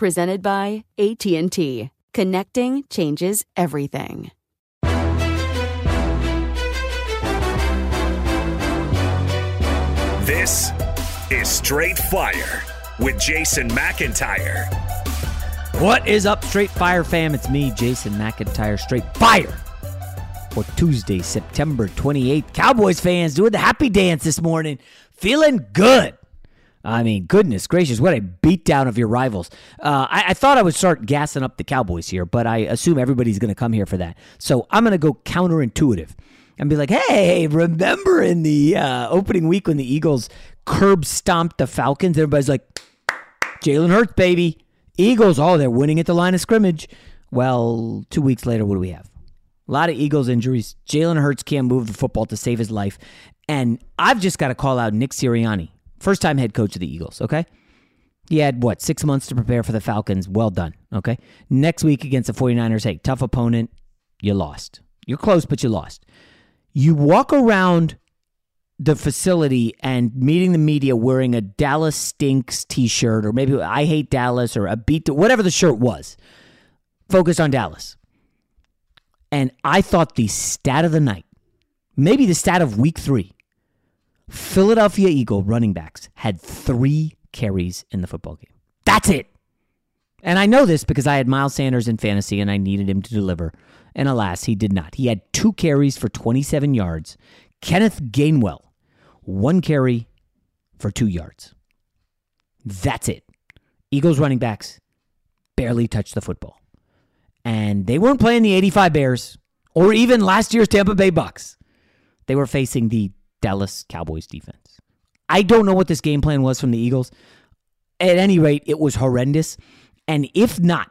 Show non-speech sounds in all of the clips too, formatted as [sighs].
Presented by AT&T. Connecting changes everything. This is Straight Fire with Jason McIntyre. What is up, Straight Fire fam? It's me, Jason McIntyre, Straight Fire. For Tuesday, September 28th. Cowboys fans doing the happy dance this morning. Feeling good. I mean, goodness gracious, what a beatdown of your rivals. Uh, I, I, thought I would start gassing up the Cowboys here, but I assume everybody's going to come here for that. So I'm going to go counterintuitive and be like, hey, remember in the uh, opening week when the Eagles curb stomped the Falcons? Everybody's like, Jalen Hurts, baby. Eagles, oh, they're winning at the line of scrimmage. Well, two weeks later, what do we have? A lot of Eagles injuries. Jalen Hurts can't move the football to save his life. And I've just got to call out Nick Sirianni First time head coach of the Eagles, okay? He had what, six months to prepare for the Falcons. Well done, okay? Next week against the 49ers, hey, tough opponent. You lost. You're close, but you lost. You walk around the facility and meeting the media wearing a Dallas Stinks t shirt, or maybe I hate Dallas, or a beat, whatever the shirt was, focused on Dallas. And I thought the stat of the night, maybe the stat of week three, Philadelphia Eagle running backs had three carries in the football game. That's it. And I know this because I had Miles Sanders in fantasy and I needed him to deliver. And alas, he did not. He had two carries for 27 yards. Kenneth Gainwell, one carry for two yards. That's it. Eagles running backs barely touched the football. And they weren't playing the 85 Bears or even last year's Tampa Bay Bucks. They were facing the Dallas Cowboys defense. I don't know what this game plan was from the Eagles. At any rate, it was horrendous. And if not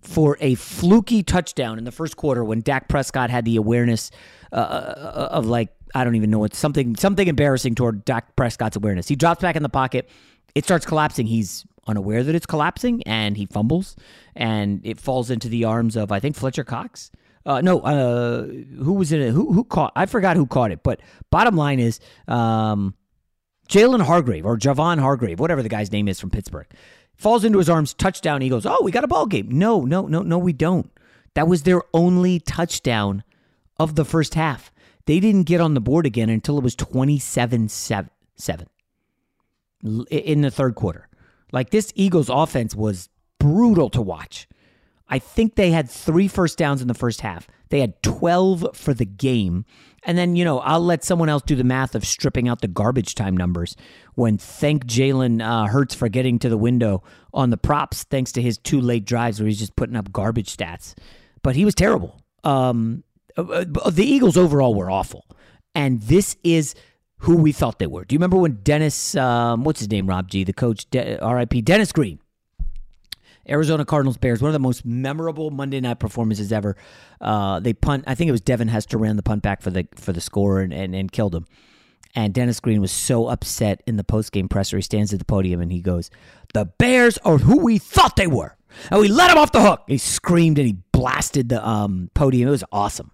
for a fluky touchdown in the first quarter when Dak Prescott had the awareness uh, uh of like I don't even know what something something embarrassing toward Dak Prescott's awareness. He drops back in the pocket. It starts collapsing. He's unaware that it's collapsing and he fumbles and it falls into the arms of I think Fletcher Cox. Uh, no, uh, who was it? Who who caught? I forgot who caught it. But bottom line is, um, Jalen Hargrave or Javon Hargrave, whatever the guy's name is from Pittsburgh, falls into his arms, touchdown. He goes, "Oh, we got a ball game." No, no, no, no, we don't. That was their only touchdown of the first half. They didn't get on the board again until it was 27 7 in the third quarter. Like this Eagles offense was brutal to watch. I think they had three first downs in the first half. They had 12 for the game. And then, you know, I'll let someone else do the math of stripping out the garbage time numbers when thank Jalen uh, Hurts for getting to the window on the props, thanks to his two late drives where he's just putting up garbage stats. But he was terrible. Um, uh, uh, the Eagles overall were awful. And this is who we thought they were. Do you remember when Dennis, um, what's his name, Rob G, the coach, De- RIP, Dennis Green, Arizona Cardinals Bears, one of the most memorable Monday night performances ever. Uh, they punt. I think it was Devin Hester ran the punt back for the for the score and, and, and killed him. And Dennis Green was so upset in the post game presser. He stands at the podium and he goes, "The Bears are who we thought they were, and we let them off the hook." He screamed and he blasted the um, podium. It was awesome.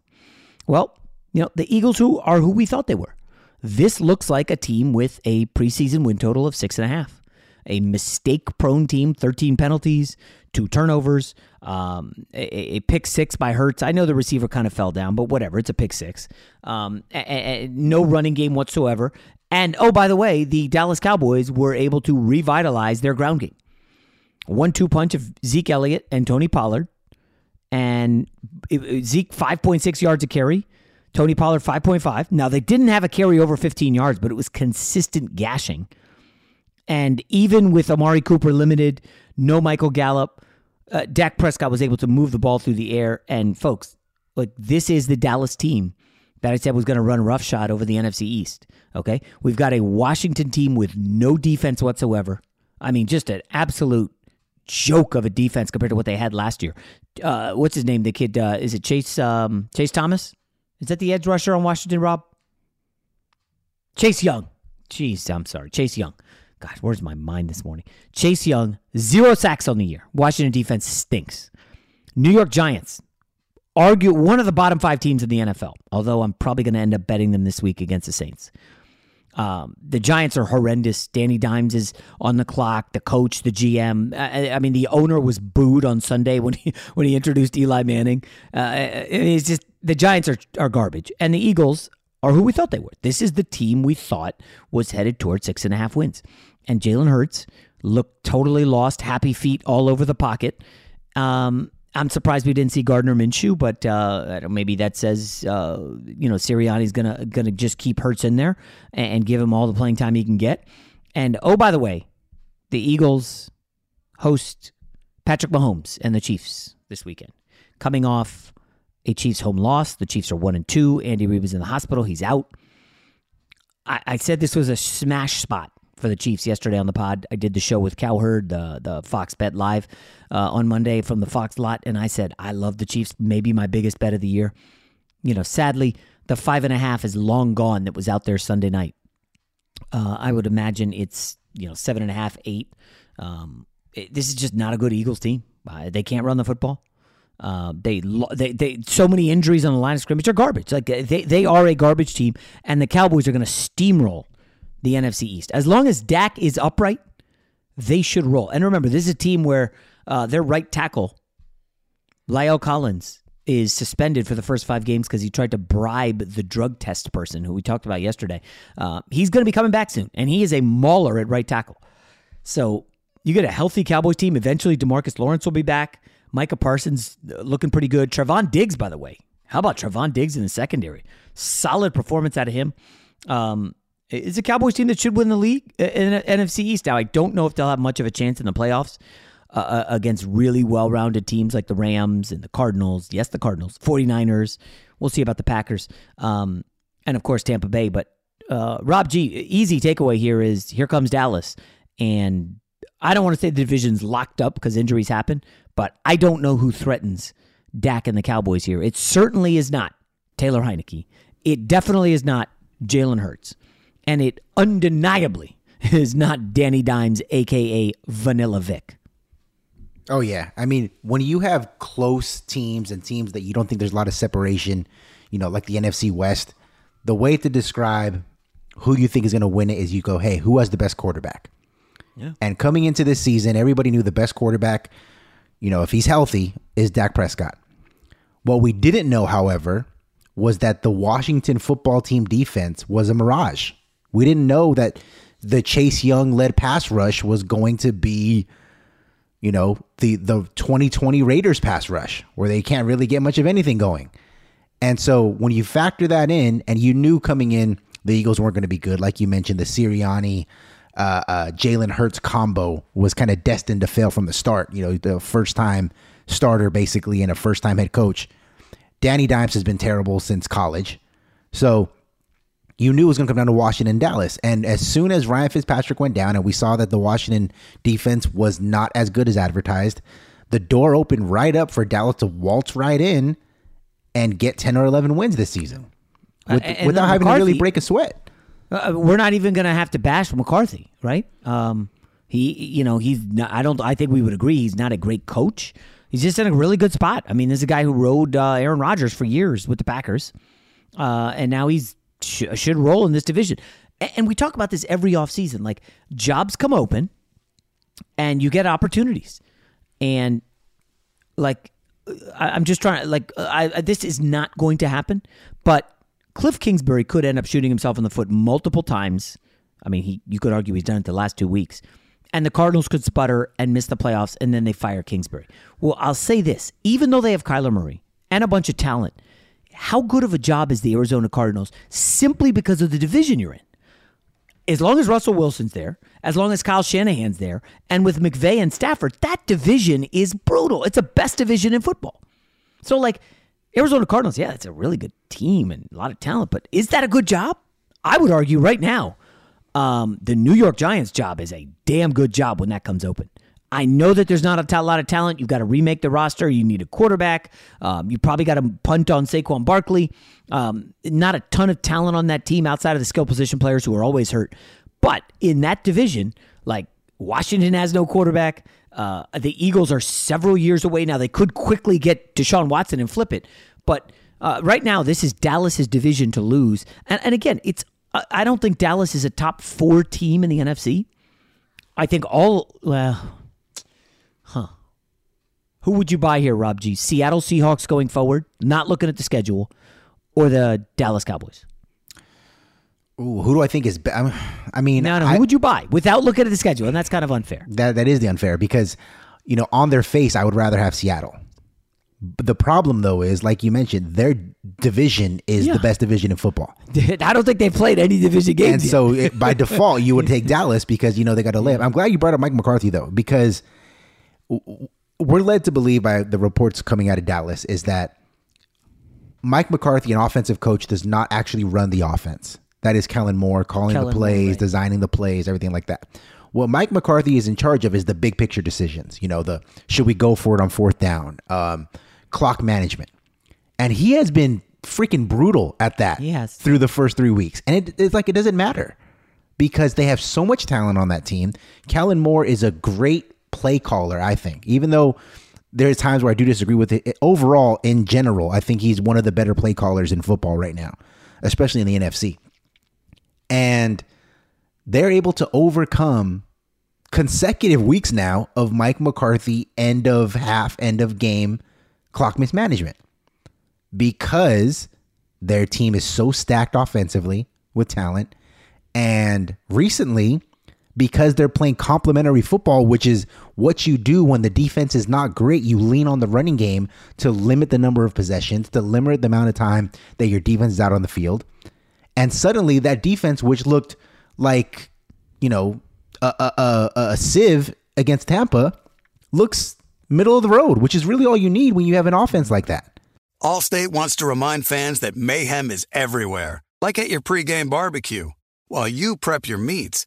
Well, you know the Eagles who are who we thought they were. This looks like a team with a preseason win total of six and a half a mistake prone team, 13 penalties, two turnovers, um, a, a, pick six by Hurts. I know the receiver kind of fell down, but whatever. It's a pick six. Um, a, a, no running game whatsoever. And oh, by the way, the Dallas Cowboys were able to revitalize their ground game. One two punch of Zeke Elliott and Tony Pollard. And Zeke, 5.6 yards a carry. Tony Pollard, 5.5. Now, they didn't have a carry over 15 yards, but it was consistent gashing. And even with Amari Cooper limited, no Michael Gallup, uh, Dak Prescott was able to move the ball through the air. And folks, like this is the Dallas team that I said was going to run roughshod over the NFC East. Okay, we've got a Washington team with no defense whatsoever. I mean, just an absolute joke of a defense compared to what they had last year. Uh, what's his name? The kid uh, is it Chase um, Chase Thomas? Is that the edge rusher on Washington? Rob Chase Young. Jeez, I'm sorry, Chase Young. God, where's my mind this morning? Chase Young, zero sacks on the year. Washington defense stinks. New York Giants, argue one of the bottom five teams in the NFL, although I'm probably going to end up betting them this week against the Saints. Um, the Giants are horrendous. Danny Dimes is on the clock. The coach, the GM. I, I, mean, the owner was booed on Sunday when he [laughs] when he introduced Eli Manning. Uh, it's just the Giants are are garbage, and the Eagles are who we thought they were. This is the team we thought was headed towards six and a half wins and Jalen Hurts looked totally lost, happy feet all over the pocket. Um, I'm surprised we didn't see Gardner Minshew, but uh, maybe that says uh, you know Sirianni's gonna gonna just keep Hurts in there and, and give him all the playing time he can get. And oh, by the way, the Eagles host Patrick Mahomes and the Chiefs this weekend, coming off a Chiefs home loss. The Chiefs are one and two. Andy Reid is in the hospital; he's out. I, I said this was a smash spot for the Chiefs yesterday on the pod. I did the show with Cowherd, the the Fox Bet Live uh, on Monday from the Fox lot, and I said I love the Chiefs, maybe my biggest bet of the year. You know, sadly, the five and a half is long gone that was out there Sunday night. Uh, I would imagine it's you know seven and a half, eight. Um, it, this is just not a good Eagles team. Uh, they can't run the football. Uh, they, they, they, so many injuries on the line of scrimmage are garbage. Like they, they are a garbage team, and the Cowboys are going to steamroll the NFC East. As long as Dak is upright, they should roll. And remember, this is a team where uh, their right tackle, Lyle Collins, is suspended for the first five games because he tried to bribe the drug test person who we talked about yesterday. Uh, he's going to be coming back soon, and he is a mauler at right tackle. So you get a healthy Cowboys team. Eventually, Demarcus Lawrence will be back. Micah Parsons uh, looking pretty good. Trevon Diggs, by the way. How about Trevon Diggs in the secondary? Solid performance out of him. Um, it's a Cowboys team that should win the league uh, in NFC East. Now, I don't know if they'll have much of a chance in the playoffs uh, uh, against really well rounded teams like the Rams and the Cardinals. Yes, the Cardinals, 49ers. We'll see about the Packers. Um, and of course, Tampa Bay. But uh, Rob G, easy takeaway here is here comes Dallas. And I don't want to say the division's locked up because injuries happen, but I don't know who threatens Dak and the Cowboys here. It certainly is not Taylor Heinicke. It definitely is not Jalen Hurts and it undeniably [laughs] is not Danny Dimes, aka Vanilla Vick. Oh yeah, I mean when you have close teams and teams that you don't think there's a lot of separation, you know, like the NFC West, the way to describe who you think is going to win it is you go, hey, who has the best quarterback? Yeah. And coming into this season, everybody knew the best quarterback, you know, if he's healthy, is Dak Prescott. What we didn't know, however, was that the Washington football team defense was a mirage. We didn't know that the Chase Young led pass rush was going to be, you know, the the 2020 Raiders pass rush where they can't really get much of anything going. And so when you factor that in, and you knew coming in the Eagles weren't going to be good, like you mentioned, the Sirianni, uh, uh, Jalen Hurts combo was kind of destined to fail from the start. You know, the first time starter basically and a first time head coach. Danny Dimes has been terrible since college. So you knew it was going to come down to Washington and Dallas. And as soon as Ryan Fitzpatrick went down and we saw that the Washington defense was not as good as advertised, the door opened right up for Dallas to waltz right in and get 10 or 11 wins this season with, Uh, without having McCarthy- to really break a sweat. Uh, we're not even going to have to bash McCarthy, right? Um, he, you know, he's. Not, I don't. I think we would agree he's not a great coach. He's just in a really good spot. I mean, this is a guy who rode uh, Aaron Rodgers for years with the Packers, uh, and now he's sh- should roll in this division. A- And we talk about this every offseason. Like jobs come open, and you get opportunities, and like I, I'm just trying. to, Like I, I, this is not going to happen, but Cliff Kingsbury could end up shooting himself in the foot multiple times. I mean, he you could argue he's done it the last two weeks, and the Cardinals could sputter and miss the playoffs, and then they fire Kingsbury. Well, I'll say this: even though they have Kyler Murray and a bunch of talent, how good of a job is the Arizona Cardinals simply because of the division you're in? as long as Russell Wilson's there, as long as Kyle Shanahan's there, and with McVay and Stafford, that division is brutal. It's the best division in football. So, like, Arizona Cardinals, yeah, it's a really good team and a lot of talent, but is that a good job? I would argue right now, um, the New York Giants job is a damn good job when that comes open. I know that there's not a lot of talent. You've got to remake the roster. You need a quarterback. Um, you probably got to punt on Saquon Barkley. Um, not a ton of talent on that team outside of the skill position players who are always hurt. But in that division, like Washington has no quarterback. Uh, the Eagles are several years away now. They could quickly get Deshaun Watson and flip it. But uh, right now, this is Dallas's division to lose. And, and again, it's I- don't think Dallas is a top four team in the NFC. I think all well? Who would you buy here, Rob G? Seattle Seahawks going forward, not looking at the schedule, or the Dallas Cowboys? Ooh, who do I think is? Be- I'm- mean, No, no. I- Who would you buy without looking at the schedule? And that's kind of unfair. that that is the unfair because you know on their face I would rather have Seattle. But the problem though is like you mentioned their division is Yeah. the best division in football. [laughs] I don't think they played any division games. And yet. so it, by [laughs] default you would take Dallas because you know they got to live. I'm glad you brought up Mike McCarthy though because we're led to believe by the reports coming out of Dallas is that Mike McCarthy, an offensive coach, does not actually run the offense. That is Kellen Moore calling Kellen the Moore, plays, right. designing the plays, everything like that. What Mike McCarthy is in charge of is the big picture decisions. You know, the should we go for it on fourth down, um, clock management, and he has been freaking brutal at that. yes. through the first three weeks, and it, it's like it doesn't matter because they have so much talent on that team. Kellen Moore is a great play caller, I think, even though there's times where I do disagree with it. Overall, in general, I think he's one of the better play callers in football right now, especially in the NFC. And they're able to overcome consecutive weeks now of Mike McCarthy end of half, end of game clock mismanagement because their team is so stacked offensively with talent. And recently, because they're playing complementary football, which is what you do when the defense is not great, you lean on the running game to limit the number of possessions, to limit the amount of time that your defense is out on the field. And suddenly, that defense, which looked like, you know, a, a, a, a sieve against Tampa, looks middle of the road, which is really all you need when you have an offense like that. Allstate wants to remind fans that mayhem is everywhere, like at your pregame barbecue. While you prep your meats,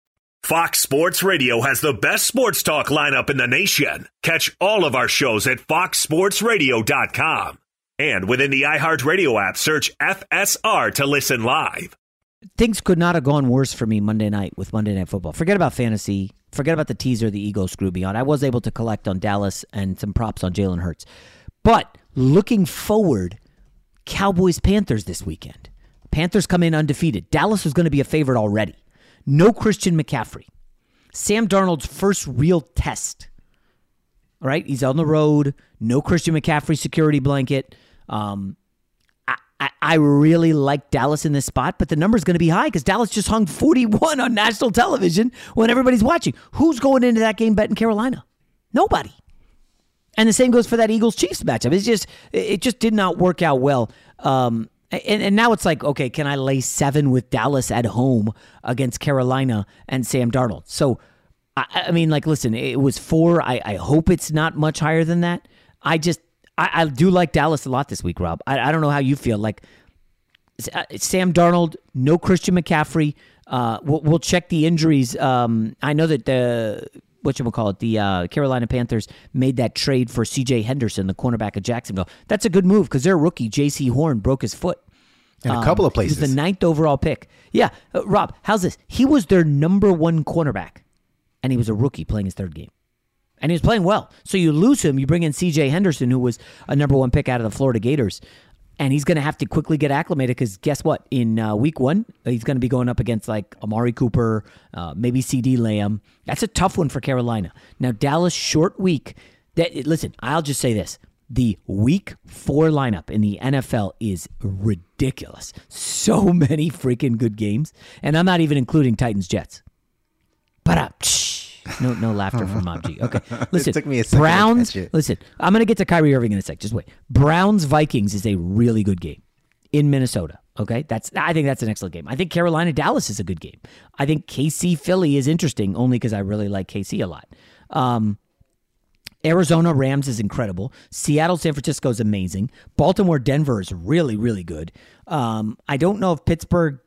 Fox Sports Radio has the best sports talk lineup in the nation. Catch all of our shows at foxsportsradio.com. And within the iHeartRadio app, search FSR to listen live. Things could not have gone worse for me Monday night with Monday Night Football. Forget about fantasy. Forget about the teaser the Eagles screwed me on. I was able to collect on Dallas and some props on Jalen Hurts. But looking forward, Cowboys Panthers this weekend. Panthers come in undefeated. Dallas was going to be a favorite already. No Christian McCaffrey. Sam Darnold's first real test. All right, he's on the road. No Christian McCaffrey security blanket. Um, I, I, I really like Dallas in this spot, but the number's going to be high because Dallas just hung 41 on national television when everybody's watching. Who's going into that game betting Carolina? Nobody. And the same goes for that Eagles Chiefs matchup. It's just it just did not work out well. Um, and, and now it's like, okay, can I lay seven with Dallas at home against Carolina and Sam Darnold? So, I, I mean, like, listen, it was four. I, I hope it's not much higher than that. I just, I, I do like Dallas a lot this week, Rob. I, I don't know how you feel. Like, uh, Sam Darnold, no Christian McCaffrey. Uh, we'll, we'll check the injuries. Um, I know that the what you call it, the uh, Carolina Panthers made that trade for C.J. Henderson, the cornerback of Jacksonville. That's a good move because their rookie Jaycee Horn broke his foot. In a couple um, of places. He was the ninth overall pick. Yeah, uh, Rob, how's this? He was their number one cornerback, and he was a rookie playing his third game, and he was playing well. So you lose him, you bring in C.J. Henderson, who was a number one pick out of the Florida Gators and he's going to have to quickly get acclimated because guess what? In uh, week one, he's going to be going up against like Amari Cooper, uh, maybe CeeDee Lamb. That's a tough one for Carolina. Now Dallas short week. That listen, I'll just say this: the week four lineup in the NFL is ridiculous. So [laughs] many freaking good games, and I'm not even including Titans Jets. But uh, no, no laughter from Mob G. [laughs] Okay, listen. took me a second to Browns. catch it. Listen, I'm going to get to Kyrie Irving in a sec. Just wait. Browns Vikings is a really good game in Minnesota. Okay, that's I think that's an excellent game. I think Carolina Dallas is a good game. I think KC Philly is interesting only because I really like KC a lot. Um, Arizona Rams is incredible. Seattle San Francisco is amazing. Baltimore Denver is really really good. Um, I don't know if Pittsburgh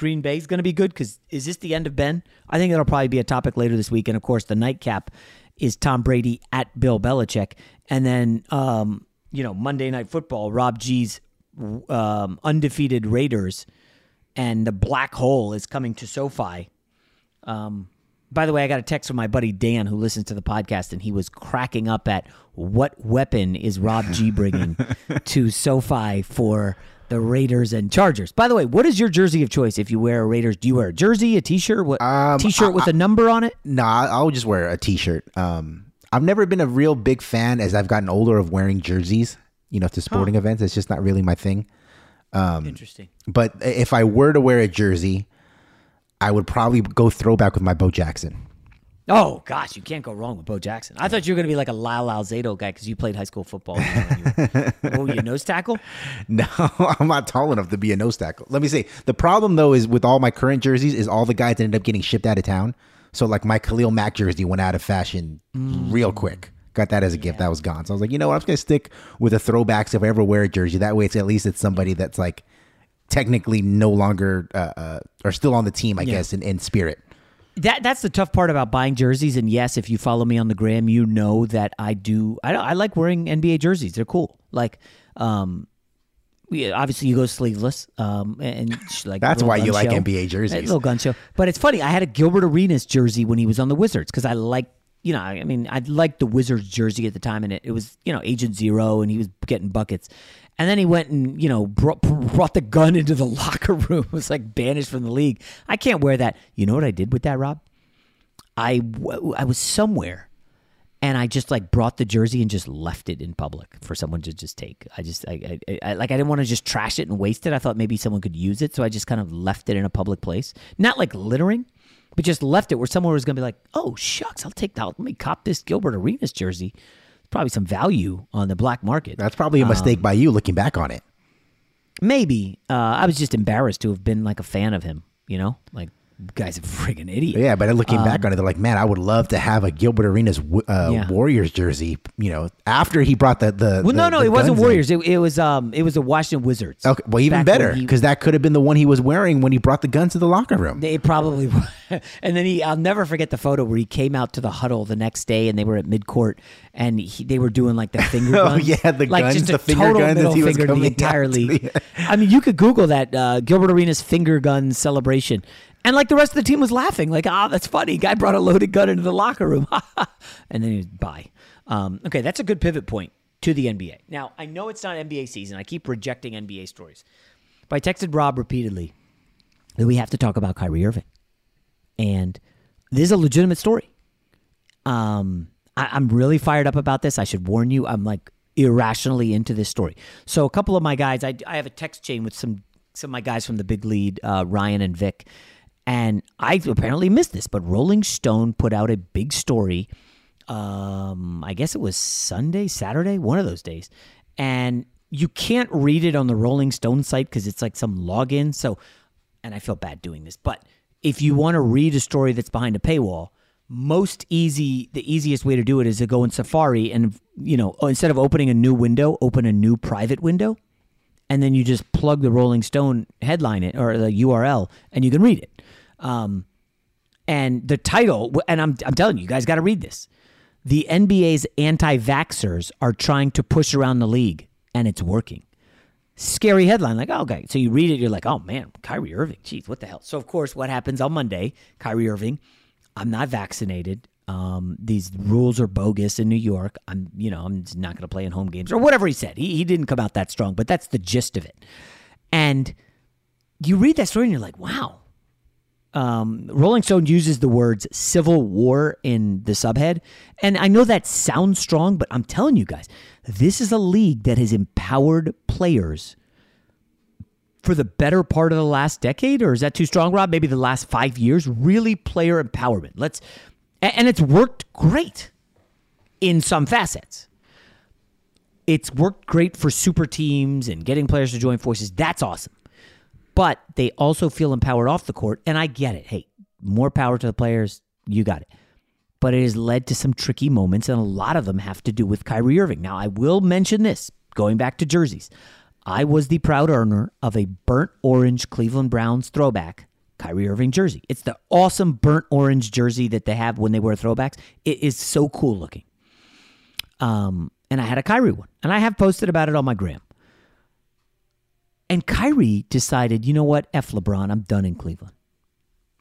Green Bay is going to be good because is this the end of Ben? I think that'll probably be a topic later this week. And of course, the nightcap is Tom Brady at Bill Belichick. And then, um, you know, Monday Night Football, Rob G's um, undefeated Raiders and the black hole is coming to SoFi. Um, by the way, I got a text from my buddy Dan who listens to the podcast, and he was cracking up at what weapon is Rob G bringing [laughs] to SoFi for the Raiders and Chargers. By the way, what is your jersey of choice if you wear a Raiders? Do you wear a jersey, a T-shirt, what Um, T-shirt I- with I- a number on it? Nah, I'll just wear a t-shirt. Um, I've never been a real big fan as I've gotten older of wearing jerseys. You know, to sporting events, it's just not really my thing. Um, Interesting. But if I were to wear a jersey, I would probably go throwback with my Bo Jackson. Oh gosh, you can't go wrong with Bo Jackson. I thought you were going to be like a Lyle Alzado guy because you played high school football. Know, you were, what [laughs] you, nose tackle? No, [laughs] I'm not tall enough to be a nose tackle. Let me say the problem though is with all my current jerseys is all the guys ended up getting shipped out of town. So like my Khalil Mack jersey went out of fashion Mm. real quick. Got that as a gift. That was gone. So I was like, you know what? I'm just gonna stick with the throwbacks if I ever wear a jersey. That way, it's at least it's somebody that's like technically no longer uh, uh, or still on the team, I Yeah. guess, in, in spirit. That that's the tough part about buying jerseys. And yes, if you follow me on the gram, you know that I do. I I like wearing NBA jerseys. They're cool. Like, um, obviously you go sleeveless. Um, and sh- like That's why you gun like show. NBA A jerseys. little gun show. But it's funny. I had a Gilbert Arenas jersey when he was on the Wizards because I like. You know, I mean, I liked the Wizards jersey at the time, and it, it was, you know, Agent Zero, and he was getting buckets. And then he went and, you know, brought, brought the gun into the [laughs] locker room. was like banished from the league. I can't wear that. You know what I did with that, Rob? I, I was somewhere and I just like brought the jersey and just left it in public for someone to just take. I just, I, I, I like, I didn't want to just trash it and waste it. I thought maybe someone could use it. So I just kind of left it in a public place. Not like littering, but just left it where someone was going to be like, oh, shucks, I'll take that. Let me cop this Gilbert Arenas jersey. Probably some value on the black market. That's probably a mistake Um, by you looking back on it. Maybe. Uh, I was just embarrassed to have been like a fan of him, you know? Like, guy's a friggin' idiot. Yeah, but looking back Um, on it, they're like, man, I would love to have a Gilbert Arenas uh, Yeah. Warriors jersey. You know, after he brought the the Well, no, the- no, the it wasn't. Warriors. It, it was um, it was the Washington Wizards. Okay, well, even better because that could have been the one he was wearing when he brought the guns to the locker room. It probably [laughs] was. And then he, I'll never forget the photo where he came out to the huddle the next day and they were at midcourt and he, they were doing like the [laughs] finger Oh, guns. yeah, the like guns, just the finger total guns he was to the entire league. the- [laughs] I mean, you could Google that uh, Gilbert Arenas finger gun celebration. And like the rest of the team was laughing, like, ah, that's funny. Guy brought a loaded gun into the locker room. [laughs] and then he was bye. Um, okay, that's a good pivot point to the NBA. Now, I know it's not NBA season. I keep rejecting NBA stories. But I texted Rob repeatedly that we have to talk about Kyrie Irving. And this is a legitimate story. Um, I, I'm really fired up about this. I should warn you, I'm like irrationally into this story. So a couple of my guys, I, I have a text chain with some some of my guys from the big lead, uh, Ryan and Vic, and I apparently missed this, but Rolling Stone put out a big story. Um, I guess it was Sunday, Saturday, one of those days, and you can't read it on the Rolling Stone site because it's like some login. So, and I feel bad doing this, but if you want to read a story that's behind a paywall, most easy, the easiest way to do it is to go in Safari and you know instead of opening a new window, open a new private window, and then you just plug the Rolling Stone headline it or the URL, and you can read it. Um, and the title, and I'm I'm telling you, you guys got to read this. The NBA's anti-vaxxers are trying to push around the league, and it's working. Scary headline, like oh, okay. So you read it, you're like, oh man, Kyrie Irving, geez, what the hell? So of course, what happens on Monday? Kyrie Irving, I'm not vaccinated. Um, these rules are bogus in New York. I'm, you know, I'm not going to play in home games or whatever he said. He he didn't come out that strong, but that's the gist of it. And you read that story and you're like, wow. Um, Rolling Stone uses the words civil war in the subhead. And I know that sounds strong, but I'm telling you guys, this is a league that has empowered players for the better part of the last decade, or is that too strong, Rob? Maybe the last five years, really player empowerment. Let's, and it's worked great in some facets. It's worked great for super teams and getting players to join forces. That's awesome. But they also feel empowered off the court, and I get it. Hey, more power to the players. You got it. But it has led to some tricky moments, and a lot of them have to do with Kyrie Irving. Now, I will mention this going back to jerseys. I was the proud owner of a burnt orange Cleveland Browns throwback Kyrie Irving jersey. It's the awesome burnt orange jersey that they have when they wear throwbacks. It is so cool looking. Um, and I had a Kyrie one, and I have posted about it on my gram. And Kyrie decided, you know what, F LeBron, I'm done in Cleveland.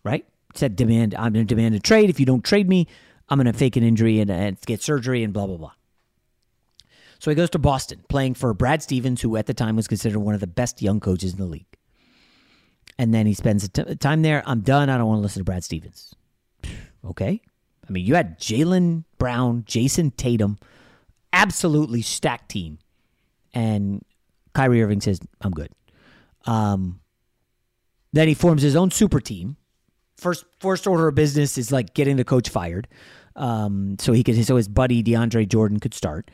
Right? Said demand, I'm going to demand a trade. If you don't trade me, I'm going to fake an injury and, and get surgery and blah blah blah. So he goes to Boston, playing for Brad Stevens, who at the time was considered one of the best young coaches in the league. And then he spends time there. I'm done. I don't want to listen to Brad Stevens. [sighs] Okay. I mean, you had Jaylen Brown, Jayson Tatum, absolutely stacked team. And Kyrie Irving says, I'm good. Um, then he forms his own super team first first order of business is like getting the coach fired, um, so he could so his buddy DeAndre Jordan could start,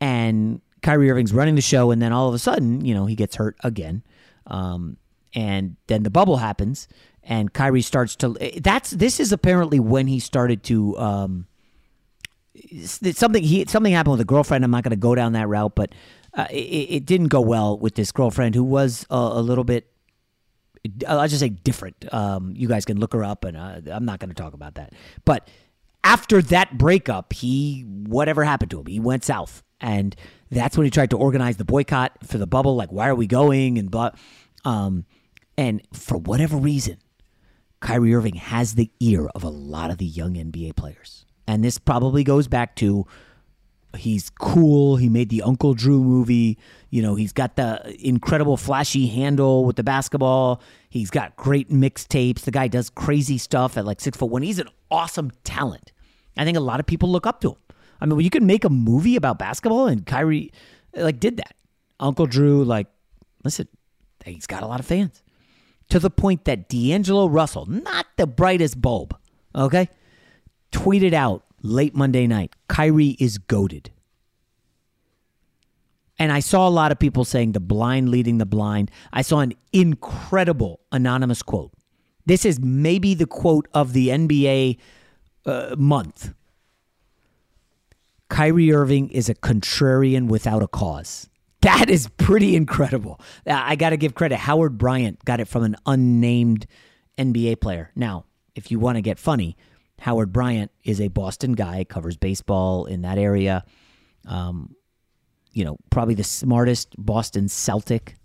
and Kyrie Irving's running the show, and then all of a sudden, you know, he gets hurt again, um, and then the bubble happens, and Kyrie starts to. That's this is apparently when he started to. Um, something he something happened with a girlfriend. I'm not going to go down that route, but uh, it, it, didn't go well with this girlfriend who was a, a little bit. I'll just say different. Um, you guys can look her up, and uh, I'm not going to talk about that. But after that breakup, he whatever happened to him, he went south, and that's when he tried to organize the boycott for the bubble. Like, why are we going? And but, Um, and for whatever reason, Kyrie Irving has the ear of a lot of the young NBA players. And this probably goes back to he's cool. He made the Uncle Drew movie. You know, he's got the incredible flashy handle with the basketball. He's got great mixtapes. The guy does crazy stuff at like six foot one. He's an awesome talent. I think a lot of people look up to him. I mean, well, you can make a movie about basketball, and Kyrie like did that. Uncle Drew, like, listen, he's got a lot of fans to the point that D'Angelo Russell, not the brightest bulb, okay, tweeted out late Monday night Kyrie is goaded. And I saw a lot of people saying the blind leading the blind. I saw an incredible anonymous quote. This is maybe the quote of the NBA uh, month. Kyrie Irving is a contrarian without a cause. That is pretty incredible. I got to give credit. Howard Bryant got it from an unnamed NBA player. Now, if you want to get funny, Howard Bryant is a Boston guy, covers baseball in that area. Um, you know, probably the smartest Boston Celtic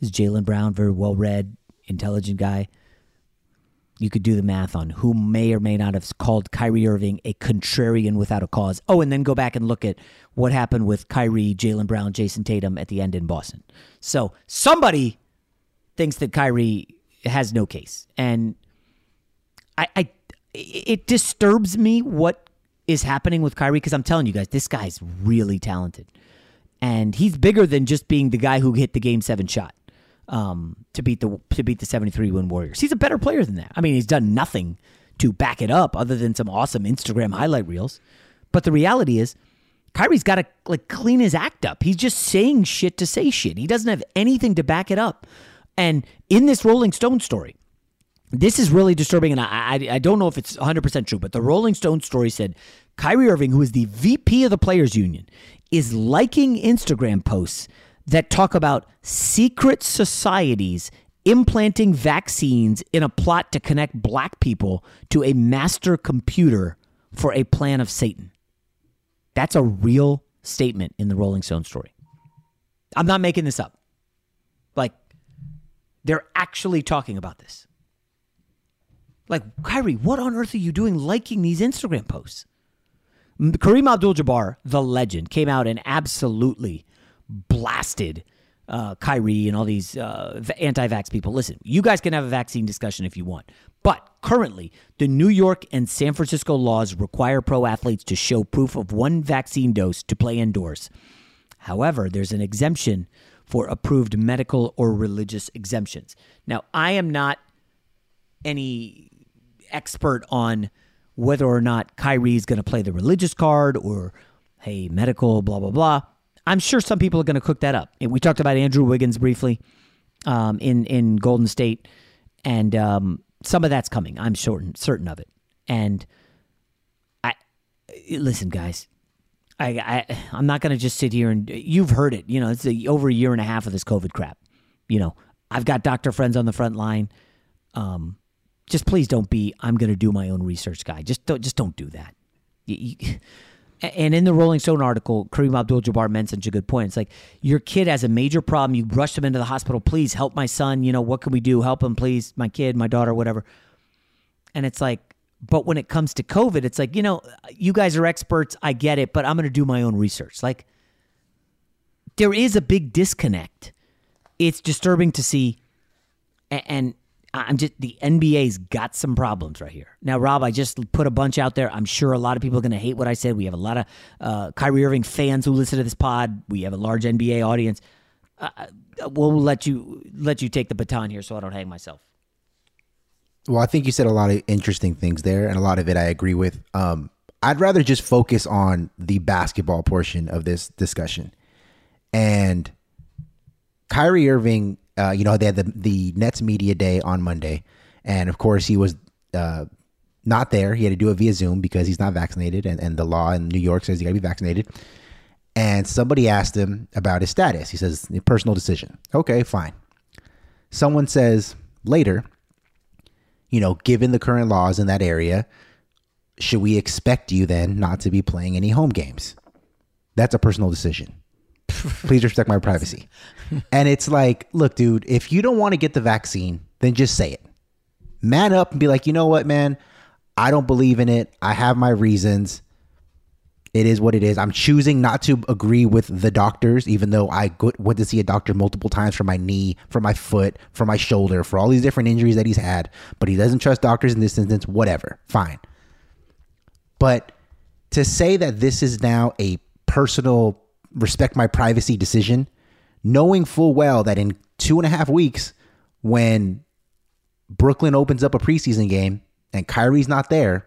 is Jaylen Brown, very well read, intelligent guy you could do the math on who may or may not have called Kyrie Irving a contrarian without a cause. Oh, and then go back and look at what happened with Kyrie, Jaylen Brown, Jayson Tatum at the end in Boston. So somebody thinks that Kyrie has no case, and I, I it disturbs me what is happening with Kyrie because I'm telling you guys, this guy's really talented, and he's bigger than just being the guy who hit the game seven shot um, to beat the to beat the 73 win Warriors. He's a better player than that. I mean, he's done nothing to back it up other than some awesome Instagram highlight reels. But the reality is, Kyrie's got to like clean his act up. He's just saying shit to say shit. He doesn't have anything to back it up. And in this Rolling Stone story, this is really disturbing, and I, I, I don't know if it's 100% true, but the Rolling Stone story said Kyrie Irving, who is the VP of the Players Union, is liking Instagram posts that talk about secret societies implanting vaccines in a plot to connect black people to a master computer for a plan of Satan. That's a real statement in the Rolling Stone story. I'm not making this up. Like, they're actually talking about this. Like, Kyrie, what on earth are you doing liking these Instagram posts? Kareem Abdul Jabbar, the legend, came out and absolutely blasted uh, Kyrie and all these uh, anti vax people. Listen, you guys can have a vaccine discussion if you want. But currently, the New York and San Francisco laws require pro athletes to show proof of one vaccine dose to play indoors. However, there's an exemption for approved medical or religious exemptions. Now, I am not any expert on whether or not Kyrie is going to play the religious card or, hey, medical, blah, blah, blah. I'm sure some people are going to cook that up. We talked about Andrew Wiggins briefly um, in in Golden State, and um, some of that's coming. I'm certain certain of it. And I listen, guys. I, I I'm not going to just sit here and you've heard it. You know, it's a, over a year and a half of this COVID crap. You know, I've got doctor friends on the front line. Um, just please don't be. I'm going to do my own research, guy. Just don't. Just don't do that. You, you, and in the Rolling Stone article, Kareem Abdul-Jabbar mentioned a good point. It's like your kid has a major problem. You rush them into the hospital. Please help my son. You know what can we do? Help him, please. My kid, my daughter, whatever. And it's like, but when it comes to COVID, it's like you know, you guys are experts. I get it, but I'm going to do my own research. Like, there is a big disconnect. It's disturbing to see, and I'm just the NBA's got some problems right here. Now, Rob, I just put a bunch out there. I'm sure a lot of people are going to hate what I said. We have a lot of uh, Kyrie Irving fans who listen to this pod. We have a large NBA audience. Uh, uh, we'll let you let you take the baton here, so I don't hang myself. Well, I think you said a lot of interesting things there, and a lot of it I agree with. Um, I'd rather just focus on the basketball portion of this discussion. And Kyrie Irving, uh, you know, they had the, the Nets media day on Monday. And of course, he was uh, not there. He had to do it via Zoom because he's not vaccinated. And, and the law in New York says you got to be vaccinated. And somebody asked him about his status. He says, personal decision. Okay, fine. Someone says later, you know, given the current laws in that area, should we expect you then not to be playing any home games? That's a personal decision. Please respect my privacy. [laughs] And it's like, look, dude, if you don't want to get the vaccine, then just say it. Man up and be like, you know what, man? I don't believe in it. I have my reasons. It is what it is. I'm choosing not to agree with the doctors, even though I went to see a doctor multiple times for my knee, for my foot, for my shoulder, for all these different injuries that he's had. But he doesn't trust doctors in this instance. Whatever. Fine. But to say that this is now a personal respect my privacy decision, knowing full well that in two and a half weeks, when Brooklyn opens up a preseason game and Kyrie's not there,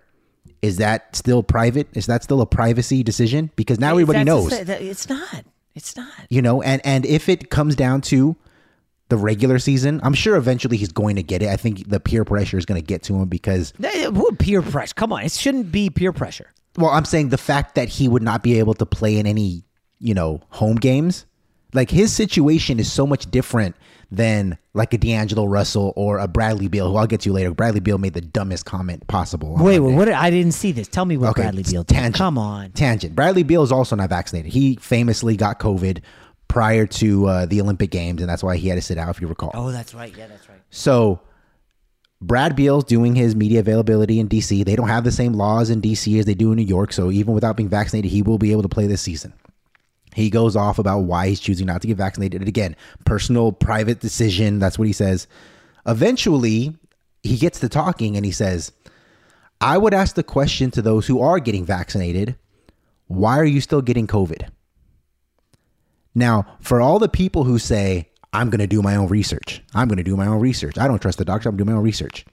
is that still private? Is that still a privacy decision? Because now everybody knows. It's not. It's not. You know, and and if it comes down to the regular season, I'm sure eventually he's going to get it. I think the peer pressure is going to get to him because peer pressure. Come on, it shouldn't be peer pressure. Well, I'm saying the fact that he would not be able to play in any, you know, home games, like his situation is so much different than like a D'Angelo Russell or a Bradley Beal, who I'll get to later. Bradley Beal made the dumbest comment possible. Wait, wait, what? I didn't see this. Tell me what Okay, Bradley Beal. did. tangent. Come on. Tangent. Bradley Beal is also not vaccinated. He famously got COVID prior to uh, the Olympic Games, and that's why he had to sit out, if you recall. Oh, that's right. Yeah, that's right. So Brad Beal's doing his media availability in DC. They don't have the same laws in DC as they do in New York. So even without being vaccinated, he will be able to play this season. He goes off about why he's choosing not to get vaccinated. Again, personal, private decision. That's what he says. Eventually, he gets to talking and he says, I would ask the question to those who are getting vaccinated why are you still getting COVID? Now, for all the people who say, I'm going to do my own research, I'm going to do my own research, I don't trust the doctor, I'm doing my own research.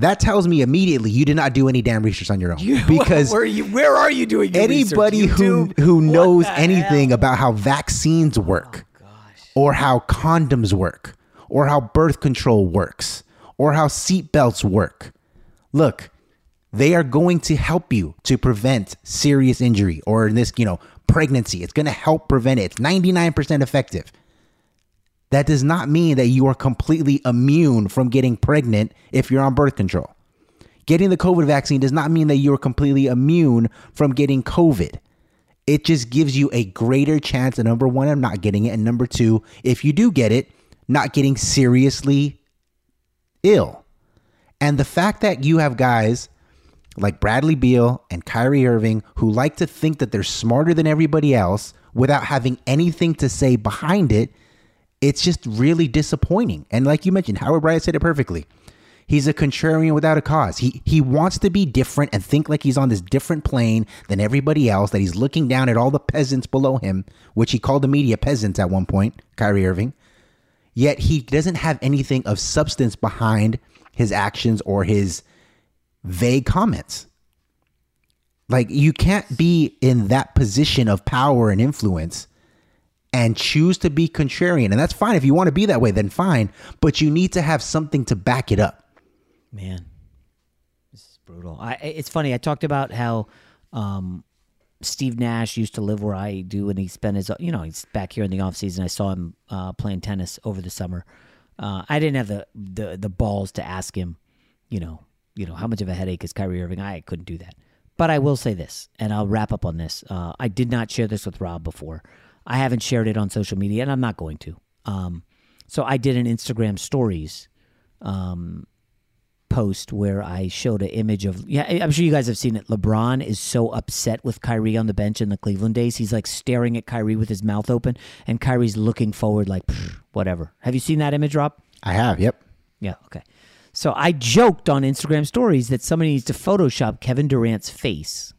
That tells me immediately you did not do any damn research on your own. [laughs] because where are you? Where are you doing? Your anybody research? who who knows anything about how vaccines oh work or how condoms work or how birth control works or how seatbelts work look they are going to help you to prevent serious injury or in this you know pregnancy it's going to help prevent it it's 99% effective that does not mean that you are completely immune from getting pregnant if you're on birth control Getting the COVID vaccine does not mean that you're completely immune from getting COVID. It just gives you a greater chance, of number one, of not getting it. And number two, if you do get it, not getting seriously ill. And the fact that you have guys like Bradley Beal and Kyrie Irving who like to think that they're smarter than everybody else without having anything to say behind it, it's just really disappointing. And like you mentioned, Howard Bryant said it perfectly. He's a contrarian without a cause. He he wants to be different and think like he's on this different plane than everybody else, that he's looking down at all the peasants below him, which he called the media peasants at one point, Kyrie Irving. Yet he doesn't have anything of substance behind his actions or his vague comments. Like you can't be in that position of power and influence and choose to be contrarian. And that's fine. If you want to be that way, then fine. But you need to have something to back it up. Man, this is brutal. I, it's funny. I talked about how um, Steve Nash used to live where I do, and he spent his, you know, he's back here in the off season. I saw him uh, playing tennis over the summer. Uh, I didn't have the, the the balls to ask him, you know, you know, how much of a headache is Kyrie Irving? I couldn't do that. But I will say this, and I'll wrap up on this. Uh, I did not share this with Rob before. I haven't shared it on social media, and I'm not going to. Um, so I did an Instagram stories um, post where I showed an image of yeah, I'm sure you guys have seen it. LeBron is so upset with Kyrie on the bench in the Cleveland days. He's like staring at Kyrie with his mouth open, and Kyrie's looking forward like whatever. Have you seen that image, Rob? I have. Yep. Yeah. Okay. So I joked on Instagram stories that somebody needs to Photoshop Kevin Durant's face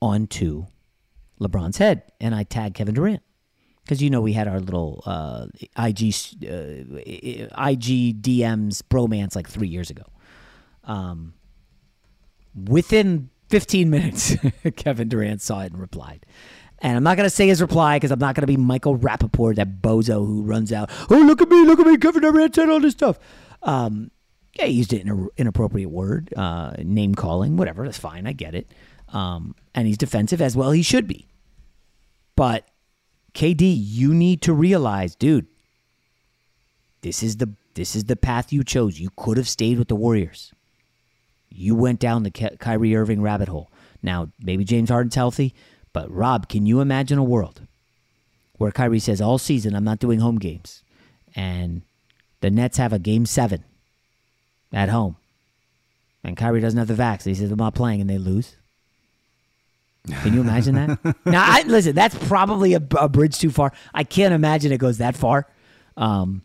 onto LeBron's head, and I tagged Kevin Durant. because you know we had our little uh, IG uh, IG DMs bromance like three years ago. Um, within 15 [laughs] minutes, Kevin Durant saw it and replied. And I'm not going to say his reply because I'm not going to be Michael Rapaport, that bozo who runs out. Oh, look at me, look at me. Kevin Durant said all this stuff. Um, yeah, he used an inappropriate word, uh, name calling, whatever. That's fine. I get it. Um, and he's defensive as well. He should be. But KD, you need to realize, dude, this is the this is the path you chose. You could have stayed with the Warriors. You went down the Ky- Kyrie Irving rabbit hole. Now, maybe James Harden's healthy, but Rob, can you imagine a world where Kyrie says all season I'm not doing home games, and the Nets have a game seven at home, and Kyrie doesn't have the vax. He says I'm not playing, and they lose. Can you imagine that? [laughs] now, I, listen, that's probably a, a, bridge too far. I can't imagine it goes that far. Um,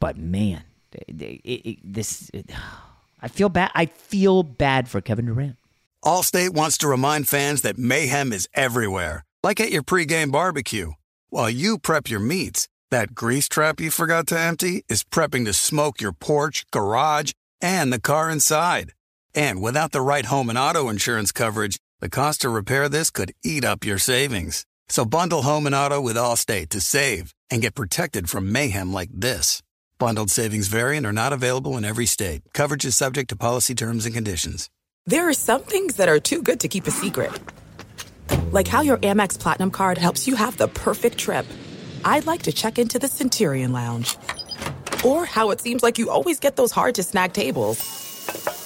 but man, it, it, it, this [sighs] I feel bad. I feel bad for Kevin Durant. Allstate wants to remind fans that mayhem is everywhere, like at your pregame barbecue. While you prep your meats, that grease trap you forgot to empty is prepping to smoke your porch, garage, and the car inside. And without the right home and auto insurance coverage, the cost to repair this could eat up your savings. So bundle home and auto with Allstate to save and get protected from mayhem like this. Bundled savings variant are not available in every state. Coverage is subject to policy terms and conditions. There are some things that are too good to keep a secret. Like how your Amex Platinum card helps you have the perfect trip. I'd like to check into the Centurion Lounge. Or how it seems like you always get those hard to snag tables.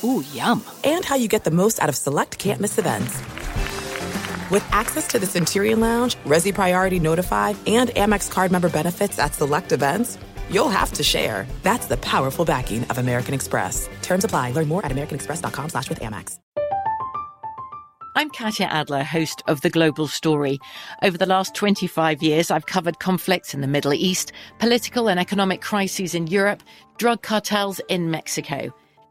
Ooh, yum. And how you get the most out of select can't miss events. With access to the Centurion Lounge, Resy Priority Notified, and Amex card member benefits at select events, you'll have to share. That's the powerful backing of American Express. Terms apply. Learn more at americanexpress.com slash with Amex. I'm Katya Adler, host of The Global Story. Over the last 25 years, I've covered conflicts in the Middle East, political and economic crises in Europe, drug cartels in Mexico.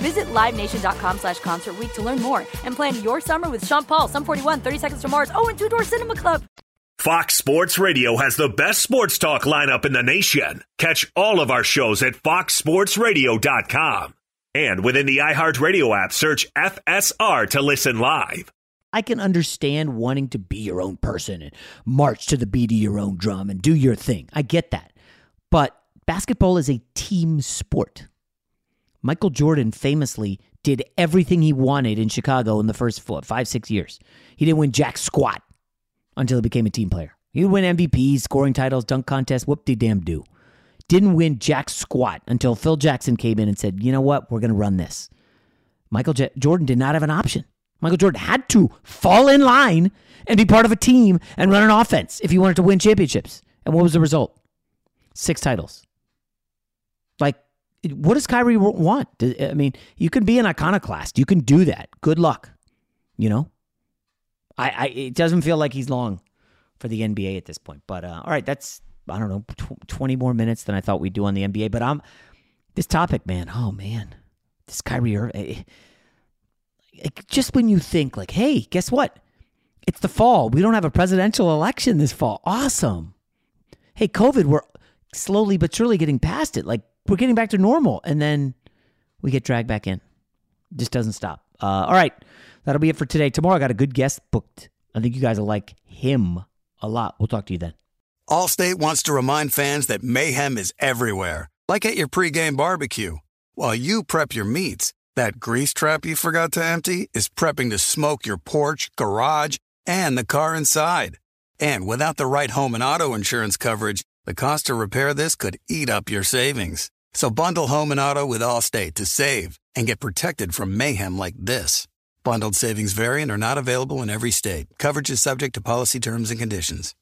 Visit LiveNation.com slash Concert Week to learn more and plan your summer with Sean Paul, Sum 41, 30 Seconds to Mars, oh, and Two Door Cinema Club. Fox Sports Radio has the best sports talk lineup in the nation. Catch all of our shows at foxsportsradio.com. And within the iHeartRadio app, search FSR to listen live. I can understand wanting to be your own person and march to the beat of your own drum and do your thing. I get that. But basketball is a team sport. Michael Jordan famously did everything he wanted in Chicago in the first four, five, six years. He didn't win jack squat until he became a team player. He would win MVPs, scoring titles, dunk contests, whoop de damn do. Didn't win jack squat until Phil Jackson came in and said, you know what, we're going to run this. Michael J- Jordan did not have an option. Michael Jordan had to fall in line and be part of a team and run an offense if he wanted to win championships. And what was the result? Six titles. Like, what does Kyrie want? I mean, you can be an iconoclast. You can do that. Good luck. You know, I, I it doesn't feel like he's long for the NBA at this point. But uh, all right, that's I don't know, tw- twenty more minutes than I thought we'd do on the NBA. But I'm this topic, man. Oh man, this Kyrie Irving. Just when you think like, hey, guess what? It's the fall. We don't have a presidential election this fall. Awesome. Hey, COVID, we're slowly but surely getting past it. Like we're getting back to normal, and then we get dragged back in. Just doesn't stop. Uh, all right, that'll be it for today. Tomorrow, I got a good guest booked. I think you guys will like him a lot. We'll talk to you then. Allstate wants to remind fans that mayhem is everywhere, like at your pregame barbecue. While you prep your meats, that grease trap you forgot to empty is prepping to smoke your porch, garage, and the car inside. And without the right home and auto insurance coverage, the cost to repair this could eat up your savings. So bundle home and auto with Allstate to save and get protected from mayhem like this. Bundled savings variant are not available in every state. Coverage is subject to policy terms and conditions.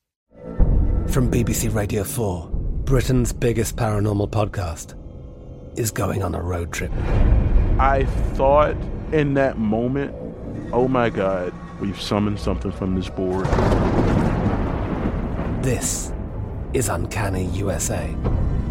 From BBC Radio 4, Britain's biggest paranormal podcast is going on a road trip. I thought in that moment, oh my God, we've summoned something from this board. This is Uncanny USA.